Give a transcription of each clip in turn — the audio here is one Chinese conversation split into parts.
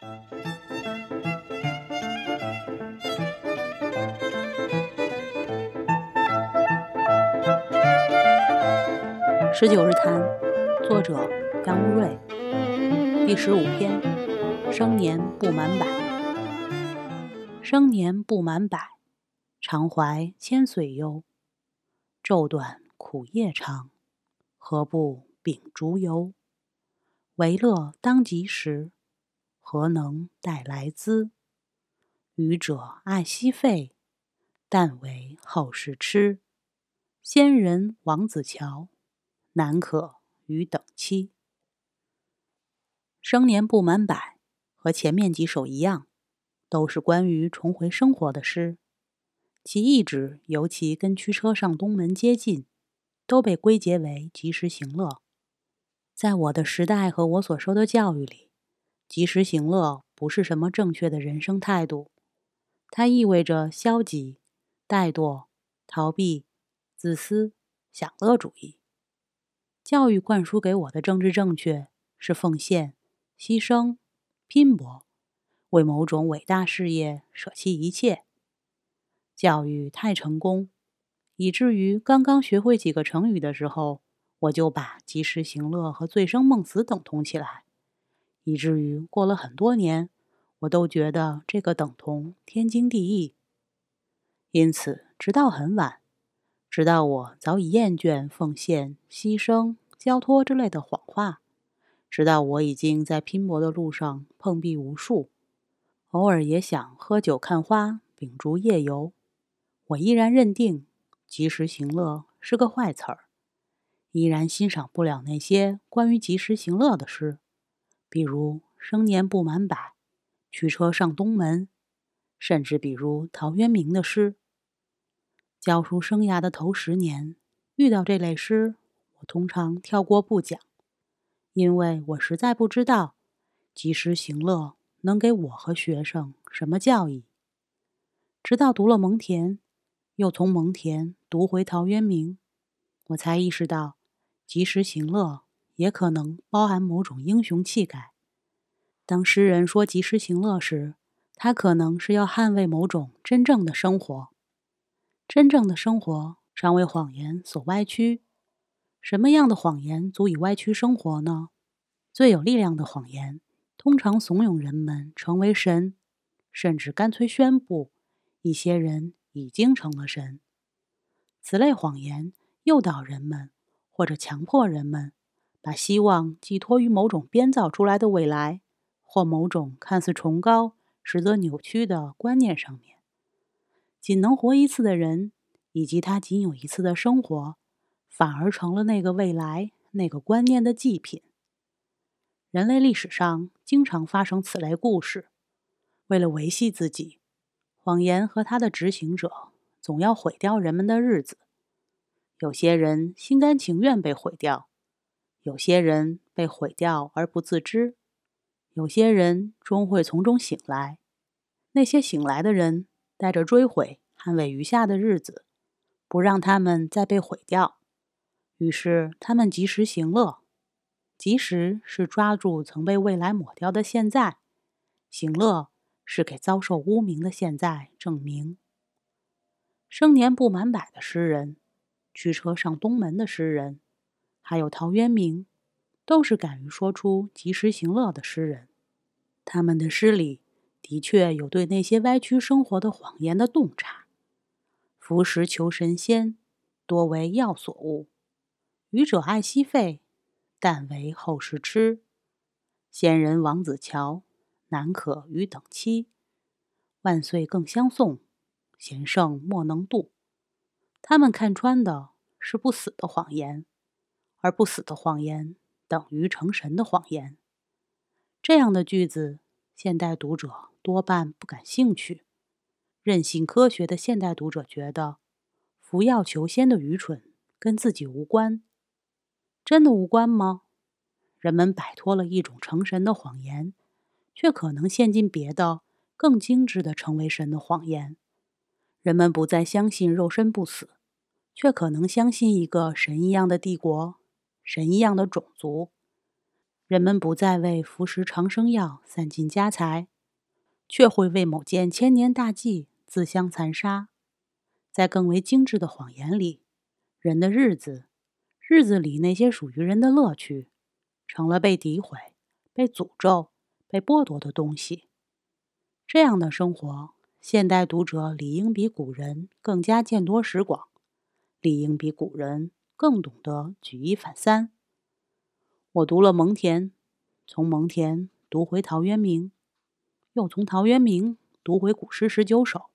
十九日谈，作者杨无瑞，第十五篇：生年不满百。生年不满百，常怀千岁忧。昼短苦夜长，何不秉烛游？为乐当及时，何能待来兹？愚者爱惜费，但为后世痴。仙人王子乔。难可与等期。生年不满百，和前面几首一样，都是关于重回生活的诗。其意旨尤其跟驱车上东门接近，都被归结为及时行乐。在我的时代和我所受的教育里，及时行乐不是什么正确的人生态度，它意味着消极、怠惰、逃避、自私、享乐主义。教育灌输给我的政治正确是奉献、牺牲、拼搏，为某种伟大事业舍弃一切。教育太成功，以至于刚刚学会几个成语的时候，我就把及时行乐和醉生梦死等同起来，以至于过了很多年，我都觉得这个等同天经地义。因此，直到很晚。直到我早已厌倦奉献、牺牲、交托之类的谎话，直到我已经在拼搏的路上碰壁无数，偶尔也想喝酒看花、秉烛夜游，我依然认定“及时行乐”是个坏词儿，依然欣赏不了那些关于及时行乐的诗，比如“生年不满百，驱车上东门”，甚至比如陶渊明的诗。教书生涯的头十年，遇到这类诗，我通常跳过不讲，因为我实在不知道及时行乐能给我和学生什么教益。直到读了蒙恬，又从蒙恬读回陶渊明，我才意识到及时行乐也可能包含某种英雄气概。当诗人说及时行乐时，他可能是要捍卫某种真正的生活。真正的生活常为谎言所歪曲。什么样的谎言足以歪曲生活呢？最有力量的谎言，通常怂恿人们成为神，甚至干脆宣布一些人已经成了神。此类谎言诱导人们，或者强迫人们，把希望寄托于某种编造出来的未来，或某种看似崇高实则扭曲的观念上面。仅能活一次的人，以及他仅有一次的生活，反而成了那个未来、那个观念的祭品。人类历史上经常发生此类故事。为了维系自己，谎言和他的执行者总要毁掉人们的日子。有些人心甘情愿被毁掉，有些人被毁掉而不自知，有些人终会从中醒来。那些醒来的人。带着追悔，捍卫余下的日子，不让他们再被毁掉。于是，他们及时行乐。及时是抓住曾被未来抹掉的现在，行乐是给遭受污名的现在证明。生年不满百的诗人，驱车上东门的诗人，还有陶渊明，都是敢于说出及时行乐的诗人。他们的诗里。的确有对那些歪曲生活的谎言的洞察。服食求神仙，多为药所误；愚者爱惜费，但为后世痴。仙人王子乔，难可与等期。万岁更相送，贤圣莫能度。他们看穿的是不死的谎言，而不死的谎言等于成神的谎言。这样的句子，现代读者。多半不感兴趣。任性科学的现代读者觉得，服药求仙的愚蠢跟自己无关。真的无关吗？人们摆脱了一种成神的谎言，却可能陷进别的更精致的成为神的谎言。人们不再相信肉身不死，却可能相信一个神一样的帝国，神一样的种族。人们不再为服食长生药散尽家财，却会为某件千年大计自相残杀。在更为精致的谎言里，人的日子，日子里那些属于人的乐趣，成了被诋毁、被诅咒、被剥夺的东西。这样的生活，现代读者理应比古人更加见多识广，理应比古人更懂得举一反三。我读了蒙恬，从蒙恬读回陶渊明，又从陶渊明读回古诗十九首。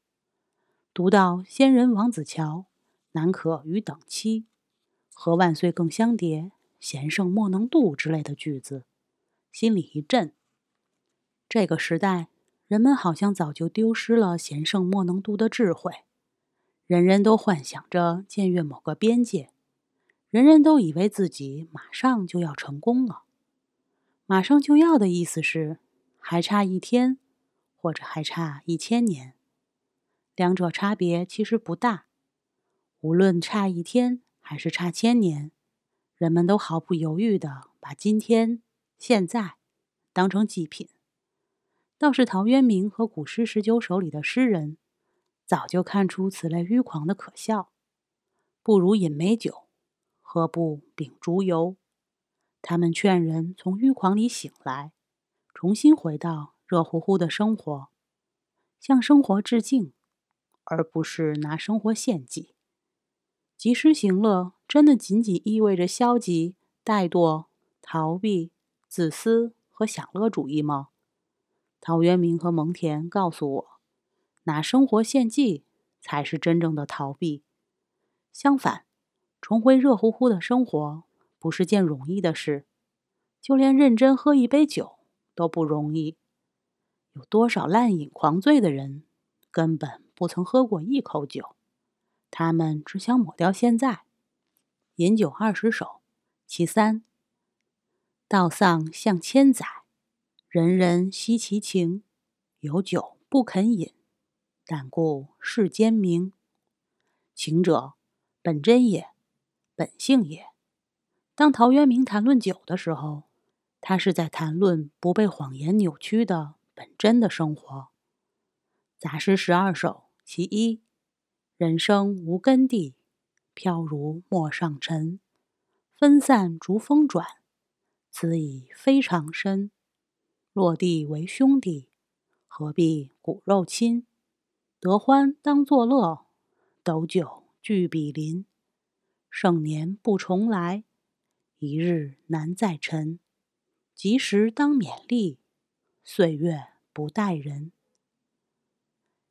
读到“仙人王子乔，南可与等期，和万岁更相迭，贤圣莫能度”之类的句子，心里一震。这个时代，人们好像早就丢失了“贤圣莫能度”的智慧，人人都幻想着僭越某个边界，人人都以为自己马上就要成功了。马上就要的意思是，还差一天，或者还差一千年。两者差别其实不大，无论差一天还是差千年，人们都毫不犹豫地把今天、现在当成祭品。倒是陶渊明和古诗十九首里的诗人，早就看出此类迂狂的可笑。不如饮美酒，何不秉烛游？他们劝人从迂狂里醒来，重新回到热乎乎的生活，向生活致敬。而不是拿生活献祭，及时行乐真的仅仅意味着消极、怠惰、逃避、自私和享乐主义吗？陶渊明和蒙恬告诉我，拿生活献祭才是真正的逃避。相反，重回热乎乎的生活不是件容易的事，就连认真喝一杯酒都不容易。有多少滥饮狂醉的人，根本。不曾喝过一口酒，他们只想抹掉现在。饮酒二十首，其三。道丧向千载，人人惜其情。有酒不肯饮，但顾世间名。情者，本真也，本性也。当陶渊明谈论酒的时候，他是在谈论不被谎言扭曲的本真的生活。杂诗十二首。其一，人生无根蒂，飘如陌上尘。分散逐风转，此已非常深。落地为兄弟，何必骨肉亲？得欢当作乐，斗酒俱比邻。盛年不重来，一日难再晨。及时当勉励，岁月不待人。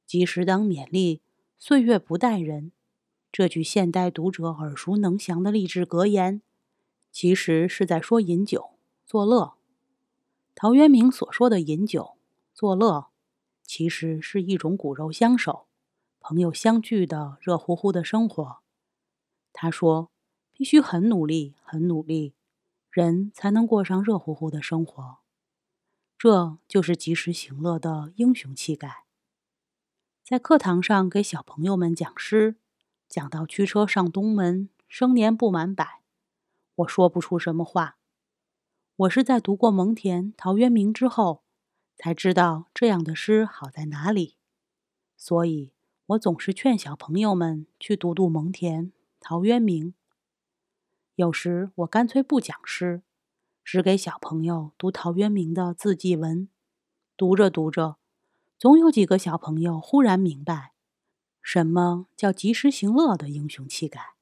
及时当勉励，岁月不待人。这句现代读者耳熟能详的励志格言，其实是在说饮酒作乐。陶渊明所说的饮酒作乐，其实是一种骨肉相守、朋友相聚的热乎乎的生活。他说：“必须很努力，很努力，人才能过上热乎乎的生活。”这就是及时行乐的英雄气概。在课堂上给小朋友们讲诗，讲到驱车上东门，生年不满百，我说不出什么话。我是在读过蒙恬、陶渊明之后，才知道这样的诗好在哪里。所以我总是劝小朋友们去读读蒙恬、陶渊明。有时我干脆不讲诗，只给小朋友读陶渊明的字迹文，读着读着。总有几个小朋友忽然明白，什么叫及时行乐的英雄气概。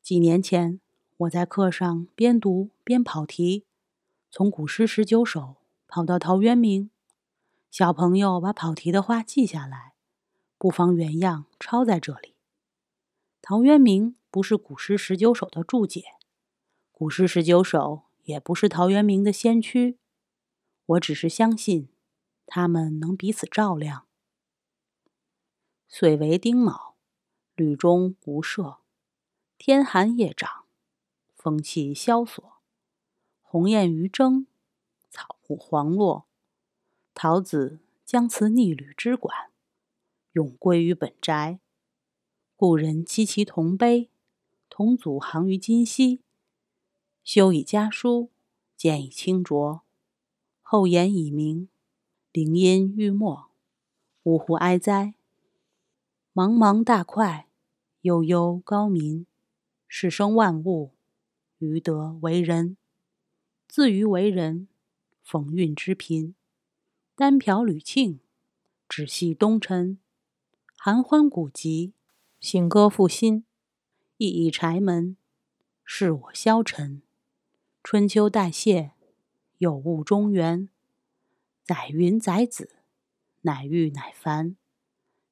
几年前，我在课上边读边跑题，从古诗十九首跑到陶渊明。小朋友把跑题的话记下来，不妨原样抄在这里。陶渊明不是古诗十九首的注解，古诗十九首也不是陶渊明的先驱。我只是相信。他们能彼此照亮。岁为丁卯，履中无涉。天寒夜长，风气萧索。鸿雁于征，草木黄落。桃子将辞逆旅之馆，永归于本宅。故人凄其同悲，同祖行于今夕。修以家书，渐已清浊，后言以明，灵音欲没，呜呼哀哉！茫茫大快，悠悠高民，世生万物，于德为人。自于为人，逢运之贫，单瓢屡磬，只系东尘。寒欢古籍，醒歌复兴，熠熠柴门，是我消沉。春秋代谢，有物中原。载云载子，乃玉乃凡。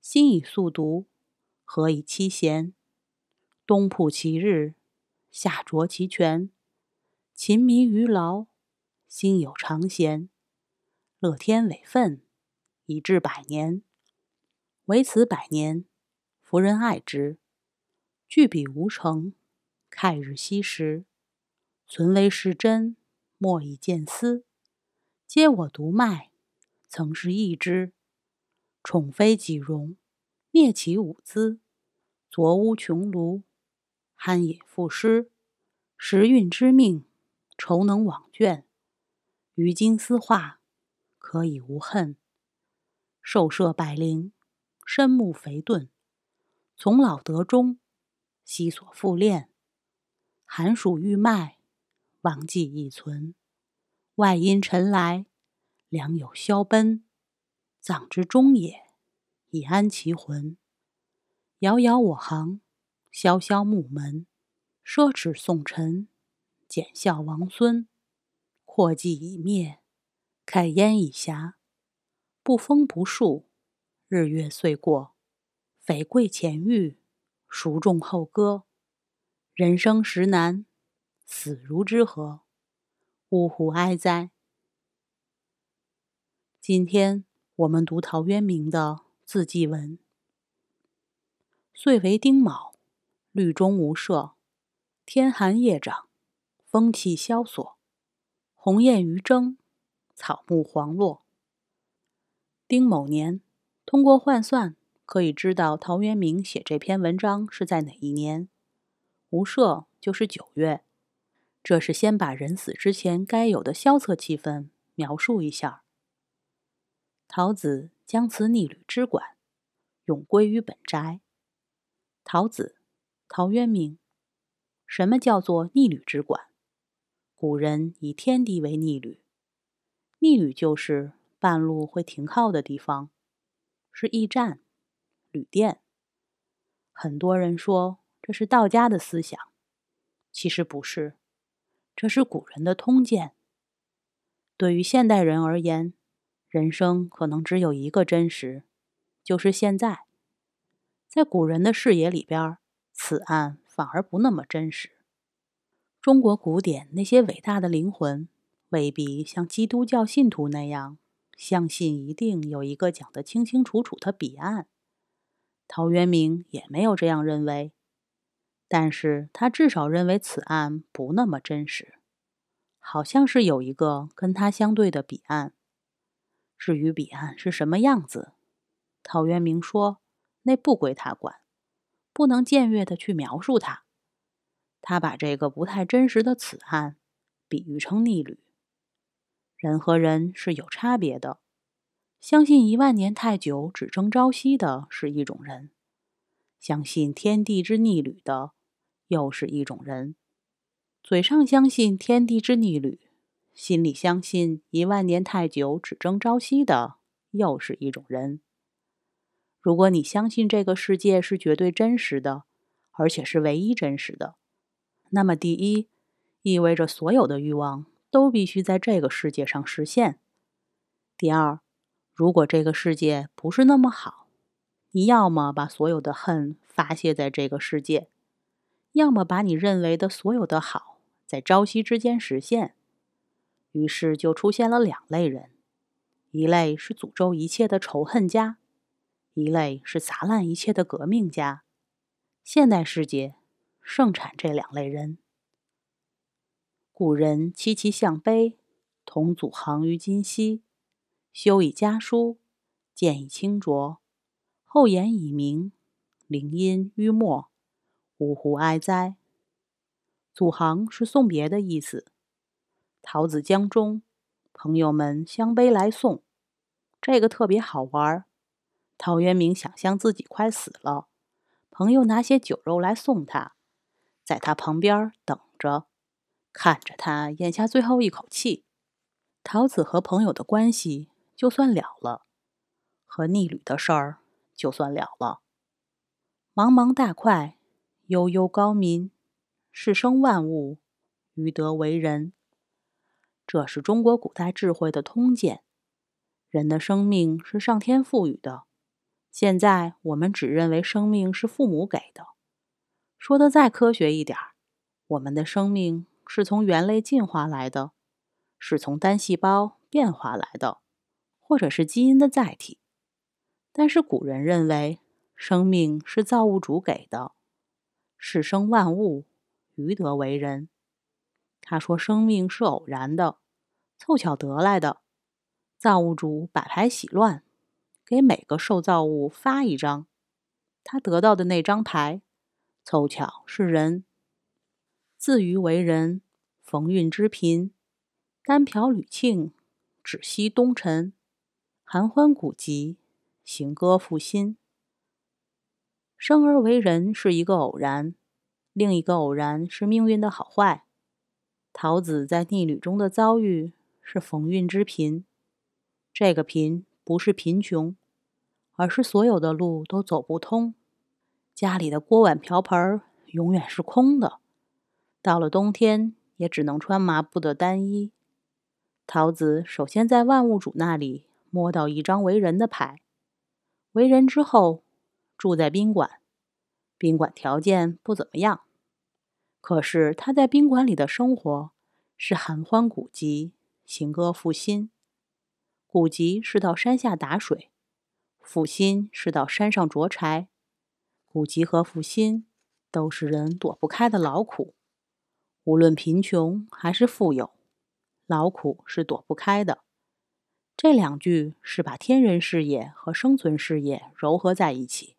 心以速读，何以期闲？冬曝其日，夏濯其泉。勤迷于劳，心有常闲。乐天委愤，以至百年。唯此百年，夫人爱之。具笔无成，慨日惜时。存为是真，莫以见思。嗟我独迈，曾是异之。宠非己容，灭其舞姿。濯污穷庐，酣也赋诗。时运之命，愁能往倦。于今思化，可以无恨。寿设百灵，身目肥钝。从老得终，悉所复练。寒暑欲迈。忘记已存，外因尘来，良有消奔。葬之中也，以安其魂。遥遥我行，萧萧木门。奢侈宋臣，简孝王孙。阔迹已灭，慨烟已霞。不风不树，日月岁过。匪贵前遇，孰重后歌？人生实难。死如之何？呜呼哀哉！今天我们读陶渊明的字迹文。岁为丁卯，律中无赦。天寒夜长，风气萧索。鸿雁于征，草木黄落。丁某年，通过换算可以知道陶渊明写这篇文章是在哪一年。无赦就是九月。这是先把人死之前该有的萧瑟气氛描述一下。陶子将辞逆旅之馆，永归于本宅。陶子，陶渊明。什么叫做逆旅之馆？古人以天地为逆旅，逆旅就是半路会停靠的地方，是驿站、旅店。很多人说这是道家的思想，其实不是。这是古人的通鉴。对于现代人而言，人生可能只有一个真实，就是现在。在古人的视野里边，此岸反而不那么真实。中国古典那些伟大的灵魂，未必像基督教信徒那样相信一定有一个讲得清清楚楚的彼岸。陶渊明也没有这样认为。但是他至少认为此岸不那么真实，好像是有一个跟他相对的彼岸。至于彼岸是什么样子，陶渊明说那不归他管，不能僭越的去描述它。他把这个不太真实的此岸比喻成逆旅。人和人是有差别的，相信一万年太久只争朝夕的是一种人，相信天地之逆旅的。又是一种人，嘴上相信天地之逆旅，心里相信一万年太久只争朝夕的，又是一种人。如果你相信这个世界是绝对真实的，而且是唯一真实的，那么第一，意味着所有的欲望都必须在这个世界上实现；第二，如果这个世界不是那么好，你要么把所有的恨发泄在这个世界。要么把你认为的所有的好在朝夕之间实现，于是就出现了两类人：一类是诅咒一切的仇恨家，一类是砸烂一切的革命家。现代世界盛产这两类人。古人凄凄向悲，同祖行于今夕。修以家书，见以清浊，后言以明，灵音于末。呜呼哀哉！祖行是送别的意思。桃子江中，朋友们相杯来送。这个特别好玩。陶渊明想象自己快死了，朋友拿些酒肉来送他，在他旁边等着，看着他咽下最后一口气。桃子和朋友的关系就算了了，和逆旅的事儿就算了了。茫茫大块，悠悠高民，世生万物，于德为人。这是中国古代智慧的通鉴。人的生命是上天赋予的，现在我们只认为生命是父母给的。说的再科学一点儿，我们的生命是从猿类进化来的，是从单细胞变化来的，或者是基因的载体。但是古人认为，生命是造物主给的，世生万物，于德为人。他说：“生命是偶然的，凑巧得来的。造物主摆牌洗乱，给每个受造物发一张，他得到的那张牌，凑巧是人。自于为人，逢运之贫，单瓢履庆，只惜东陈，含欢古籍，行歌赋新。生而为人是一个偶然，另一个偶然是命运的好坏。”桃子在逆旅中的遭遇是逢运之贫，这个贫不是贫穷，而是所有的路都走不通，家里的锅碗瓢盆永远是空的，到了冬天也只能穿麻布的单衣。桃子首先在万物主那里摸到一张为人的牌，为人之后住在宾馆，宾馆条件不怎么样。可是他在宾馆里的生活是寒欢古籍，行歌赋新。古籍是到山下打水，赋新是到山上捉柴。古籍和赋新都是人躲不开的劳苦，无论贫穷还是富有，劳苦是躲不开的。这两句是把天人事业和生存事业糅合在一起。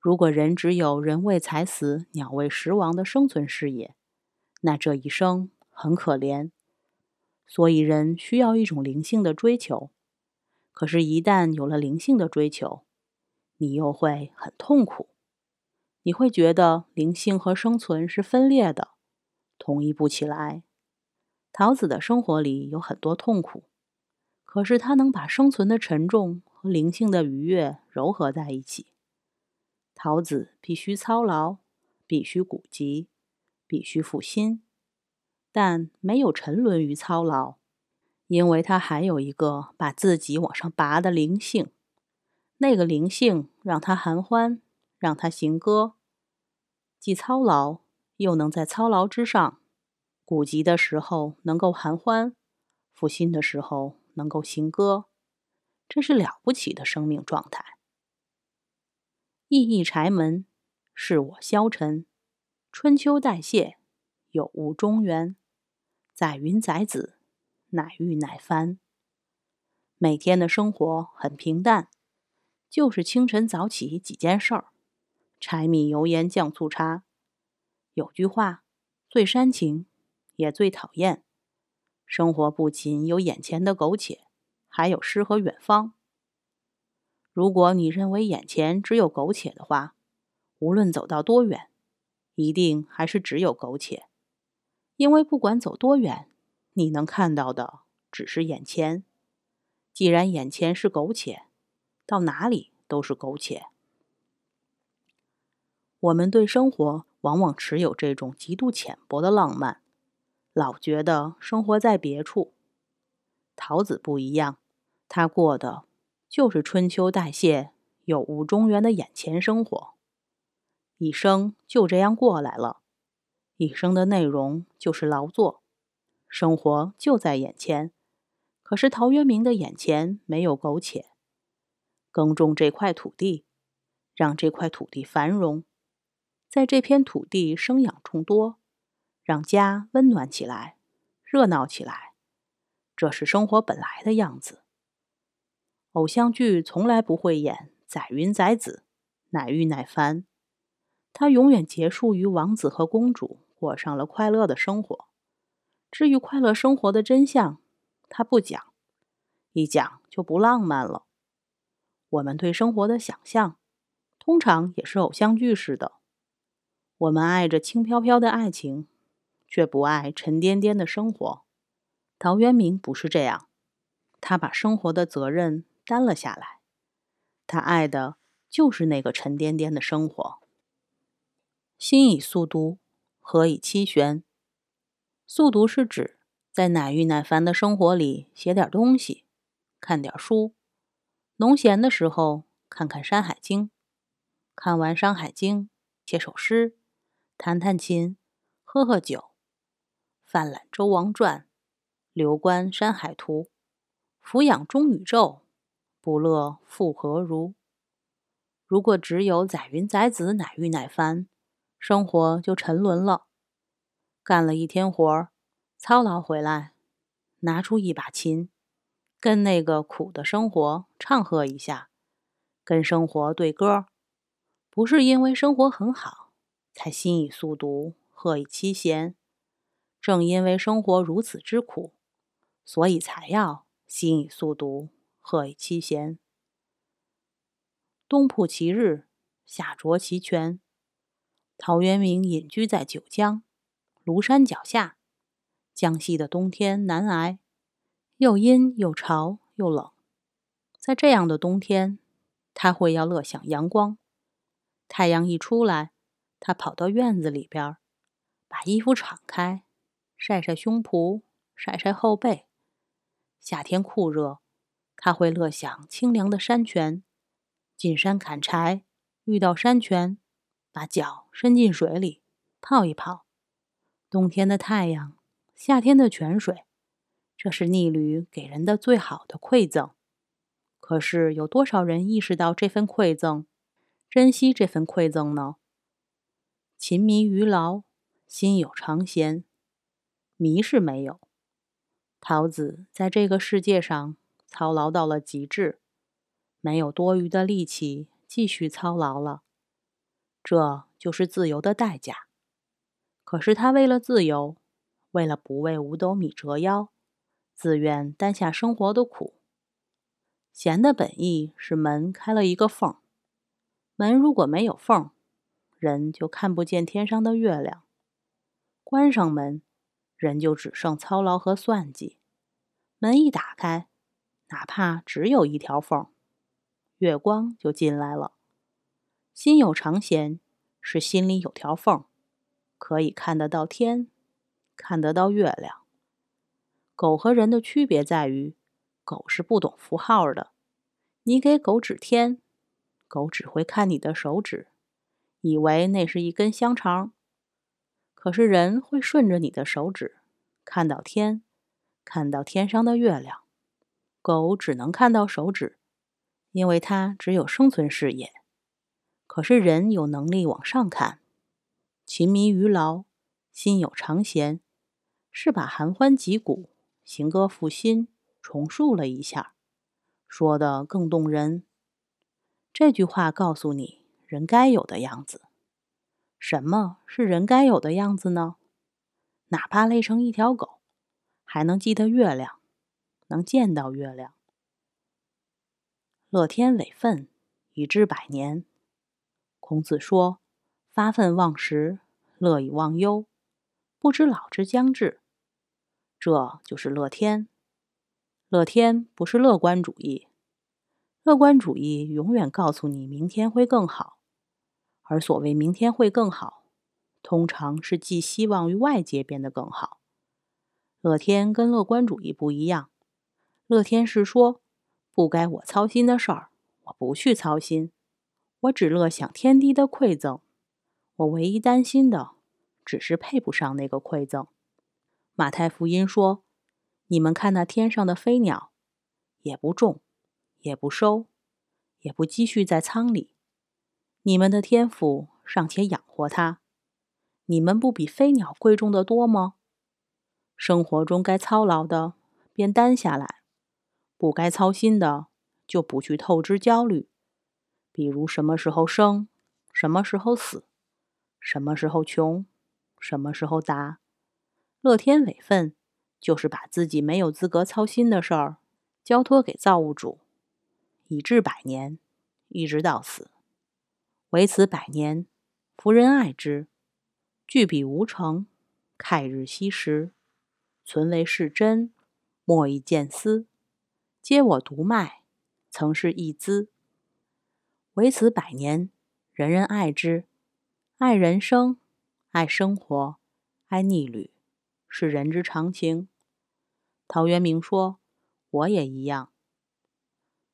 如果人只有“人为财死，鸟为食亡”的生存事业，那这一生很可怜。所以，人需要一种灵性的追求。可是，一旦有了灵性的追求，你又会很痛苦。你会觉得灵性和生存是分裂的，统一不起来。桃子的生活里有很多痛苦，可是他能把生存的沉重和灵性的愉悦糅合在一起。桃子必须操劳，必须古籍，必须复心，但没有沉沦于操劳，因为他还有一个把自己往上拔的灵性。那个灵性让他含欢，让他行歌，既操劳，又能在操劳之上，古籍的时候能够含欢，复心的时候能够行歌，这是了不起的生命状态。熠熠柴门，是我消沉；春秋代谢，有无中原。载云载子，乃玉乃帆。每天的生活很平淡，就是清晨早起几件事儿：柴米油盐酱醋茶。有句话，最煽情，也最讨厌。生活不仅有眼前的苟且，还有诗和远方。如果你认为眼前只有苟且的话，无论走到多远，一定还是只有苟且。因为不管走多远，你能看到的只是眼前。既然眼前是苟且，到哪里都是苟且。我们对生活往往持有这种极度浅薄的浪漫，老觉得生活在别处。桃子不一样，他过的。就是春秋代谢、有无中原的眼前生活，一生就这样过来了。一生的内容就是劳作，生活就在眼前。可是陶渊明的眼前没有苟且，耕种这块土地，让这块土地繁荣，在这片土地生养众多，让家温暖起来，热闹起来，这是生活本来的样子。偶像剧从来不会演载云载子，乃玉乃凡，它永远结束于王子和公主过上了快乐的生活。至于快乐生活的真相，他不讲，一讲就不浪漫了。我们对生活的想象，通常也是偶像剧式的。我们爱着轻飘飘的爱情，却不爱沉甸甸的生活。陶渊明不是这样，他把生活的责任担了下来。他爱的就是那个沉甸甸的生活。心以速读，何以期玄？速读是指在乃郁乃烦的生活里写点东西，看点书。农闲的时候看看《山海经》，看完《山海经》写首诗，弹弹琴，喝喝酒，泛览《周王传》，流观《山海图》，俯仰中宇宙，不乐复何如？如果只有载云载子、乃郁乃烦，生活就沉沦了。干了一天活儿，操劳回来，拿出一把琴。跟那个苦的生活唱和一下，跟生活对歌，不是因为生活很好才心以速读，贺以七弦。正因为生活如此之苦，所以才要心以速读，贺以期闲。冬铺其日，夏濯其泉。陶渊明隐居在九江庐山脚下，江西的冬天难挨。又阴又潮又冷，在这样的冬天，他会要乐享阳光。太阳一出来，他跑到院子里边，把衣服敞开，晒晒胸脯，晒晒后背。夏天酷热，他会乐享清凉的山泉，进山砍柴，遇到山泉，把脚伸进水里泡一泡。冬天的太阳，夏天的泉水。这是逆旅给人的最好的馈赠，可是有多少人意识到这份馈赠，珍惜这份馈赠呢？勤迷于劳，心有常闲。迷是没有。桃子在这个世界上操劳到了极致，没有多余的力气继续操劳了。这就是自由的代价。可是他为了自由，为了不为五斗米折腰。自愿担下生活的苦。弦的本意是门开了一个缝，门如果没有缝，人就看不见天上的月亮。关上门，人就只剩操劳和算计。门一打开，哪怕只有一条缝，月光就进来了。心有常闲，是心里有条缝，可以看得到天，看得到月亮。狗和人的区别在于，狗是不懂符号的。你给狗指天，狗只会看你的手指，以为那是一根香肠。可是人会顺着你的手指，看到天，看到天上的月亮。狗只能看到手指，因为它只有生存视野。可是人有能力往上看。勤迷于劳，心有常闲，是把寒欢击鼓。行歌赋新，重述了一下，说的更动人。这句话告诉你人该有的样子。什么是人该有的样子呢？哪怕累成一条狗，还能记得月亮，能见到月亮。乐天委愤，以知百年。孔子说：“发愤忘食，乐以忘忧，不知老之将至。”这就是乐天。乐天不是乐观主义，乐观主义永远告诉你明天会更好，而所谓明天会更好，通常是寄希望于外界变得更好。乐天跟乐观主义不一样，乐天是说不该我操心的事儿，我不去操心，我只乐享天地的馈赠，我唯一担心的只是配不上那个馈赠。马太福音说：“你们看那天上的飞鸟，也不种，也不收，也不积蓄在仓里，你们的天赋尚且养活它，你们不比飞鸟贵重的多吗？生活中该操劳的便担下来，不该操心的就不去透支焦虑。比如什么时候生，什么时候死，什么时候穷，什么时候达。”乐天委愤，就是把自己没有资格操心的事儿交托给造物主，以至百年，一直到死。唯此百年，夫人爱之，具彼无成，慨日惜时，存为是真，莫以见思。皆我独卖，曾是一资。唯此百年，人人爱之，爱人生，爱生活，爱逆旅，是人之常情。陶渊明说：“我也一样。”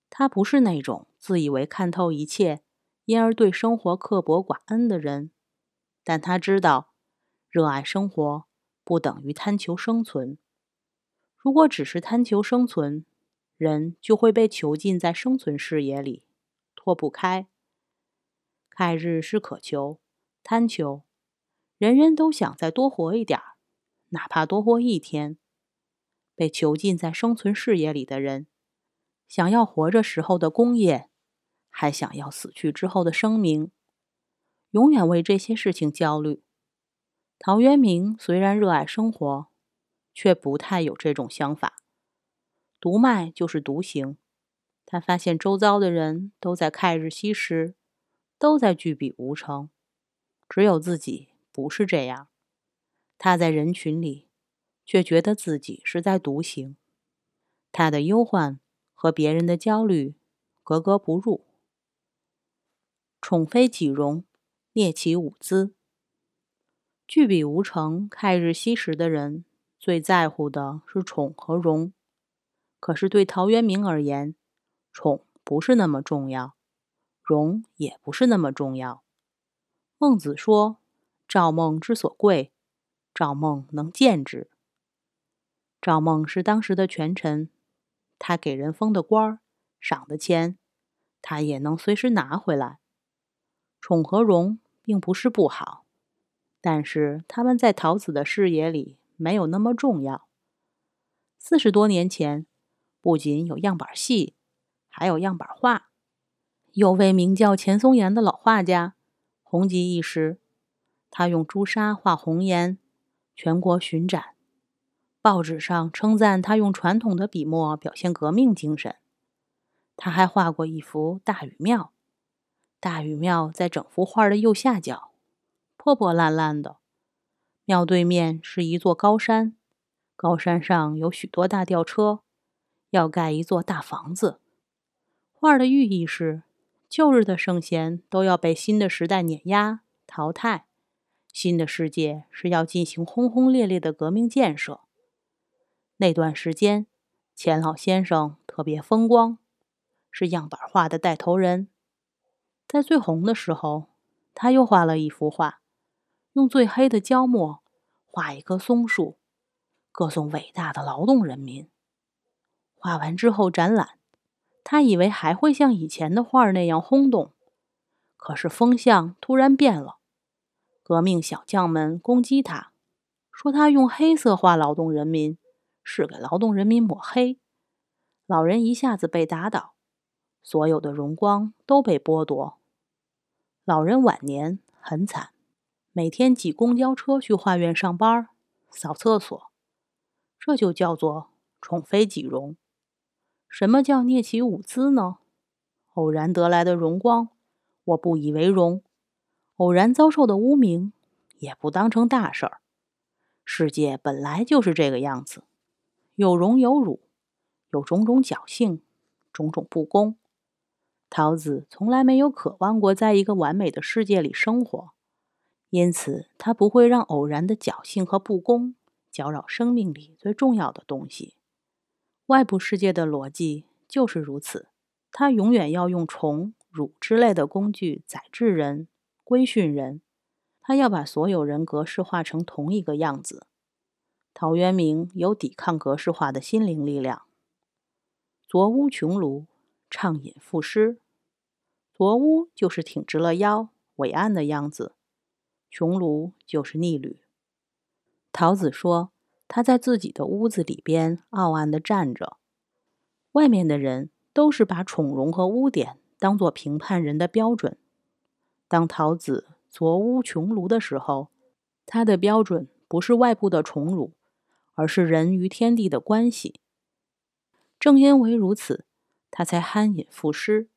他不是那种自以为看透一切，因而对生活刻薄寡恩的人，但他知道，热爱生活不等于贪求生存。如果只是贪求生存，人就会被囚禁在生存视野里，脱不开。开日是渴求、贪求，人人都想再多活一点儿，哪怕多活一天。被囚禁在生存视野里的人，想要活着时候的功业，还想要死去之后的声明，永远为这些事情焦虑。陶渊明虽然热爱生活，却不太有这种想法。独脉就是独行，他发现周遭的人都在看日西时，都在具彼无成，只有自己不是这样。他在人群里，却觉得自己是在独行，他的忧患和别人的焦虑格格不入。宠非己容，啮其舞姿。具彼无成，开日惜时的人，最在乎的是宠和荣。可是对陶渊明而言，宠不是那么重要，荣也不是那么重要。孟子说：“赵孟之所贵，赵孟能见之。”赵孟是当时的权臣，他给人封的官儿、赏的钱，他也能随时拿回来。宠和荣并不是不好，但是他们在陶子的视野里没有那么重要。四十多年前。不仅有样板戏，还有样板画。有位名叫钱松岩的老画家，红极一时。他用朱砂画红颜，全国巡展。报纸上称赞他用传统的笔墨表现革命精神。他还画过一幅大禹庙，大禹庙在整幅画的右下角，破破烂烂的。庙对面是一座高山，高山上有许多大吊车。要盖一座大房子，画的寓意是旧日的圣贤都要被新的时代碾压淘汰，新的世界是要进行轰轰烈烈的革命建设。那段时间，钱老先生特别风光，是样板画的带头人。在最红的时候，他又画了一幅画，用最黑的胶墨画一棵松树，歌颂伟大的劳动人民。画完之后展览，他以为还会像以前的画那样轰动，可是风向突然变了。革命小将们攻击他，说他用黑色画劳动人民，是给劳动人民抹黑。老人一下子被打倒，所有的荣光都被剥夺。老人晚年很惨，每天挤公交车去画院上班，扫厕所。这就叫做宠非己容。什么叫聂其舞姿呢？偶然得来的荣光，我不以为荣；偶然遭受的污名，也不当成大事儿。世界本来就是这个样子，有荣有辱，有种种侥幸，种种不公。桃子从来没有渴望过在一个完美的世界里生活，因此他不会让偶然的侥幸和不公搅扰生命里最重要的东西。外部世界的逻辑就是如此，他永远要用宠、辱之类的工具宰制人、规训人，他要把所有人格式化成同一个样子。陶渊明有抵抗格式化的心灵力量。左乌穷庐，畅饮赋诗。左乌就是挺直了腰、伟岸的样子，穷庐就是逆旅。陶子说。他在自己的屋子里边傲岸地站着，外面的人都是把宠荣和污点当作评判人的标准。当桃子左屋穷庐的时候，他的标准不是外部的宠辱，而是人与天地的关系。正因为如此，他才酣饮赋诗。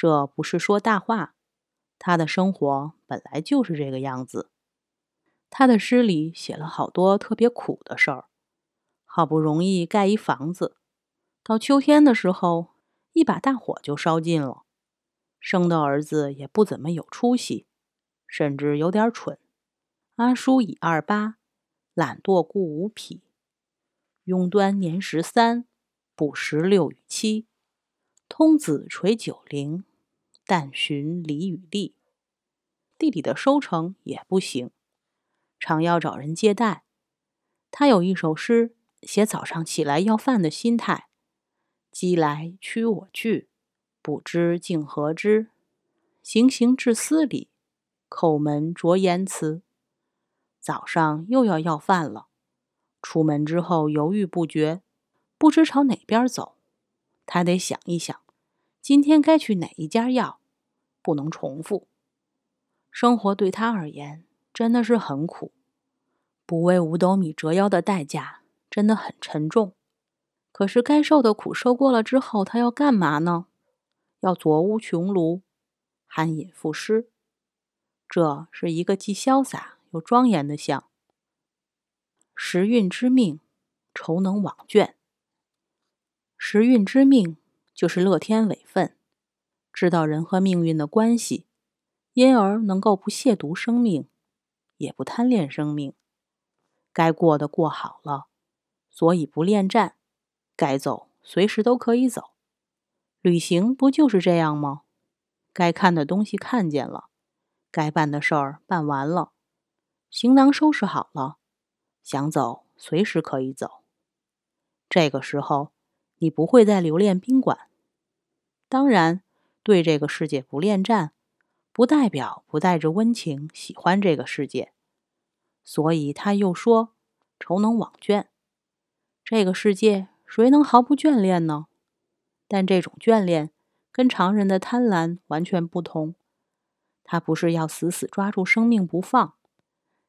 这不是说大话，他的生活本来就是这个样子。他的诗里写了好多特别苦的事儿，好不容易盖一房子，到秋天的时候，一把大火就烧尽了。生的儿子也不怎么有出息，甚至有点蠢。阿叔已二八，懒惰故无匹。庸端年十三，不识六与七。通子垂九龄，但寻礼与利。地里的收成也不行。常要找人接待。他有一首诗，写早上起来要饭的心态：饥来驱我去，不知竟何之。行行至司里，叩门着言辞。早上又要要饭了，出门之后犹豫不决，不知朝哪边走。他得想一想，今天该去哪一家要，不能重复。生活对他而言。真的是很苦，不为五斗米折腰的代价真的很沉重。可是该受的苦受过了之后，他要干嘛呢？要左屋穷庐，酣饮赋诗。这是一个既潇洒又庄严的相。时运之命，愁能往倦。时运之命就是乐天伟分，知道人和命运的关系，因而能够不亵渎生命。也不贪恋生命，该过的过好了，所以不恋战。该走随时都可以走，旅行不就是这样吗？该看的东西看见了，该办的事儿办完了，行囊收拾好了，想走随时可以走。这个时候，你不会再留恋宾馆。当然，对这个世界不恋战。不代表不带着温情喜欢这个世界，所以他又说：“愁能往倦。”这个世界谁能毫不眷恋呢？但这种眷恋跟常人的贪婪完全不同。他不是要死死抓住生命不放，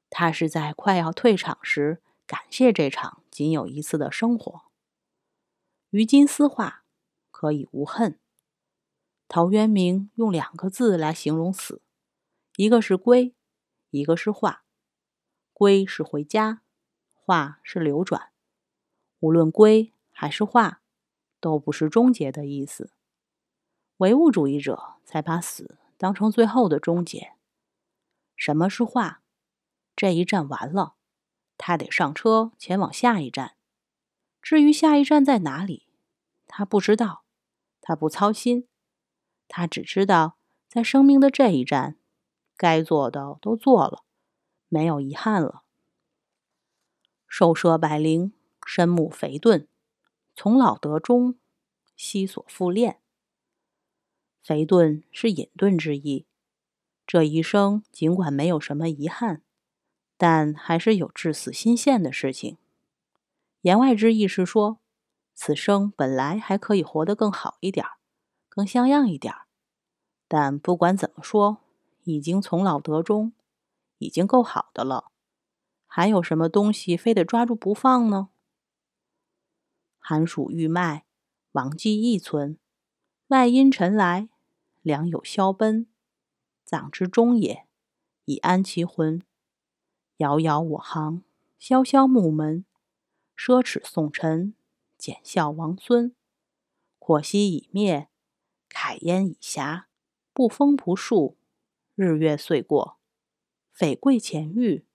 他是在快要退场时感谢这场仅有一次的生活。于今思化，可以无恨。陶渊明用两个字来形容死，一个是归，一个是化。归是回家，化是流转。无论归还是化，都不是终结的意思。唯物主义者才把死当成最后的终结。什么是化？这一站完了，他得上车前往下一站。至于下一站在哪里，他不知道，他不操心。他只知道，在生命的这一站，该做的都做了，没有遗憾了。寿奢百龄，身目肥钝，从老得终，悉所复练。肥钝是隐遁之意。这一生尽管没有什么遗憾，但还是有至死心线的事情。言外之意是说，此生本来还可以活得更好一点儿。更像样一点儿，但不管怎么说，已经从老得终，已经够好的了。还有什么东西非得抓住不放呢？寒暑欲迈，亡迹亦存。外阴尘来，良友消奔。葬之中也，以安其魂。遥遥我行，萧萧木门。奢侈宋尘，简笑王孙。火夕已灭。凯烟已霞，不风不树，日月岁过，匪贵前遇，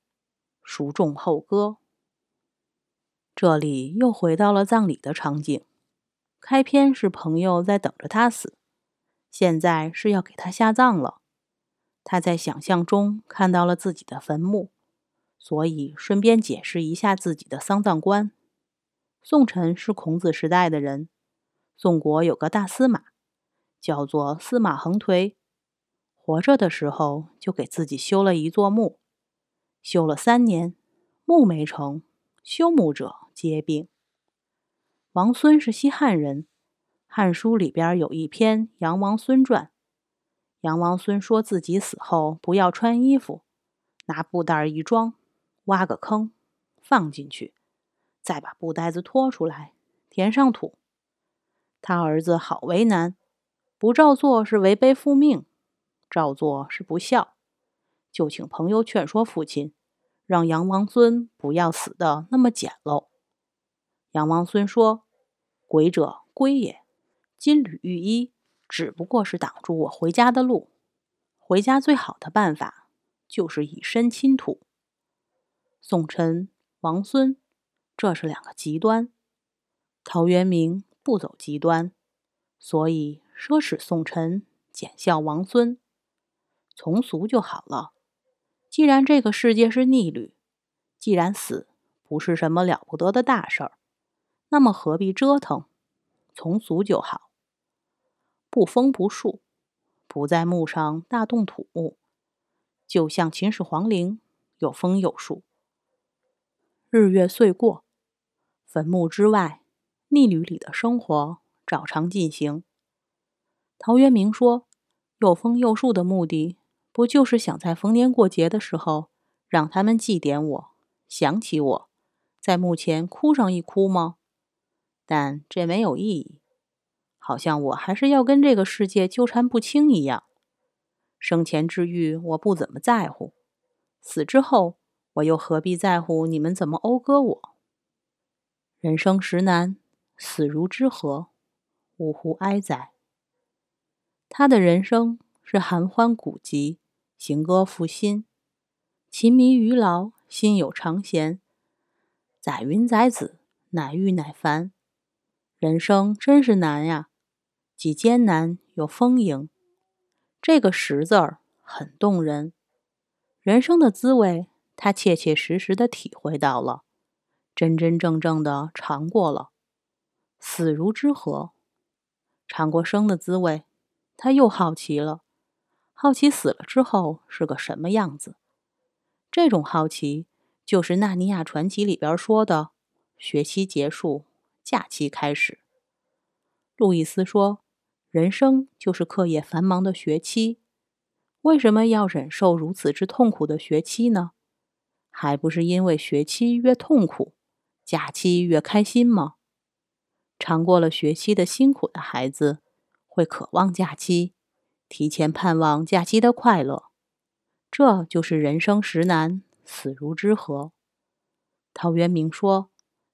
孰众后歌？这里又回到了葬礼的场景。开篇是朋友在等着他死，现在是要给他下葬了。他在想象中看到了自己的坟墓，所以顺便解释一下自己的丧葬观。宋晨是孔子时代的人，宋国有个大司马。叫做司马横颓，活着的时候就给自己修了一座墓，修了三年，墓没成，修墓者皆病。王孙是西汉人，《汉书》里边有一篇《杨王孙传》，杨王孙说自己死后不要穿衣服，拿布袋一装，挖个坑放进去，再把布袋子拖出来，填上土。他儿子好为难，不照做是违背父命，照做是不孝，就请朋友劝说父亲，让杨王孙不要死的那么简陋。杨王孙说：“鬼者归也，金缕玉衣只不过是挡住我回家的路。回家最好的办法就是以身亲土。”宋臣、王孙，这是两个极端。陶渊明不走极端，所以奢侈宋臣，简孝王孙，从俗就好了。既然这个世界是逆旅，既然死不是什么了不得的大事儿，那么何必折腾？从俗就好。不封不树，不在墓上大动土木，就像秦始皇陵，有封有树。日月岁过，坟墓之外，逆旅里的生活照常进行。陶渊明说：“又封又树的目的，不就是想在逢年过节的时候，让他们祭奠我，想起我，在墓前哭上一哭吗？但这没有意义，好像我还是要跟这个世界纠缠不清一样。生前之欲，我不怎么在乎；死之后，我又何必在乎你们怎么讴歌我？人生实难，死如之何？呜呼哀哉！他的人生是含欢古籍，行歌赋新，勤迷于劳，心有常闲。载云载子，乃遇乃烦。人生真是难呀，既艰难又丰盈。这个“十”字儿很动人，人生的滋味。他切切实实的体会到了，真真正正的尝过了，死如之何？尝过生的滋味，他又好奇了，好奇死了之后是个什么样子。这种好奇，就是《纳尼亚传奇》里边说的：学期结束，假期开始。路易斯说：“人生就是课业繁忙的学期，为什么要忍受如此之痛苦的学期呢？”还不是因为学期越痛苦，假期越开心吗？尝过了学期的辛苦的孩子，会渴望假期，提前盼望假期的快乐。这就是人生实难，死如之何。陶渊明说：“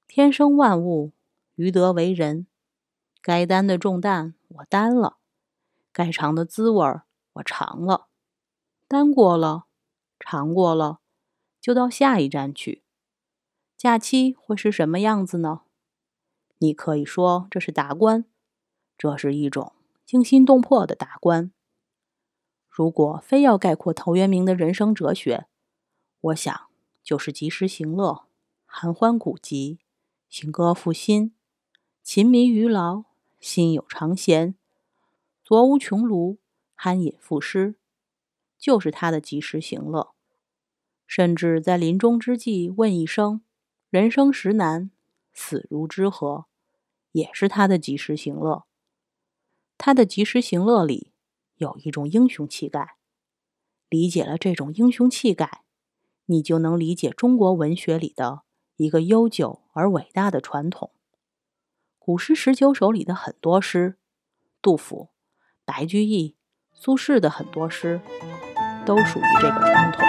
天生万物，于德为人。该担的重担我担了，该尝的滋味我尝了，担过了，尝过了。”就到下一站去。假期会是什么样子呢？你可以说这是达观，这是一种惊心动魄的达观。如果非要概括陶渊明的人生哲学，我想就是及时行乐，含欢古籍，行歌赋新，勤迷于劳，心有常闲，左无穷庐，酣饮赋诗，就是他的及时行乐。甚至在临终之际问一声：“人生实难，死如之何？”也是他的及时行乐。他的及时行乐里有一种英雄气概。理解了这种英雄气概，你就能理解中国文学里的一个悠久而伟大的传统。古诗十九首里的很多诗，杜甫、白居易、苏轼的很多诗。都属于这个传统。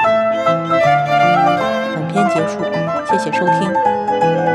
本篇结束，谢谢收听。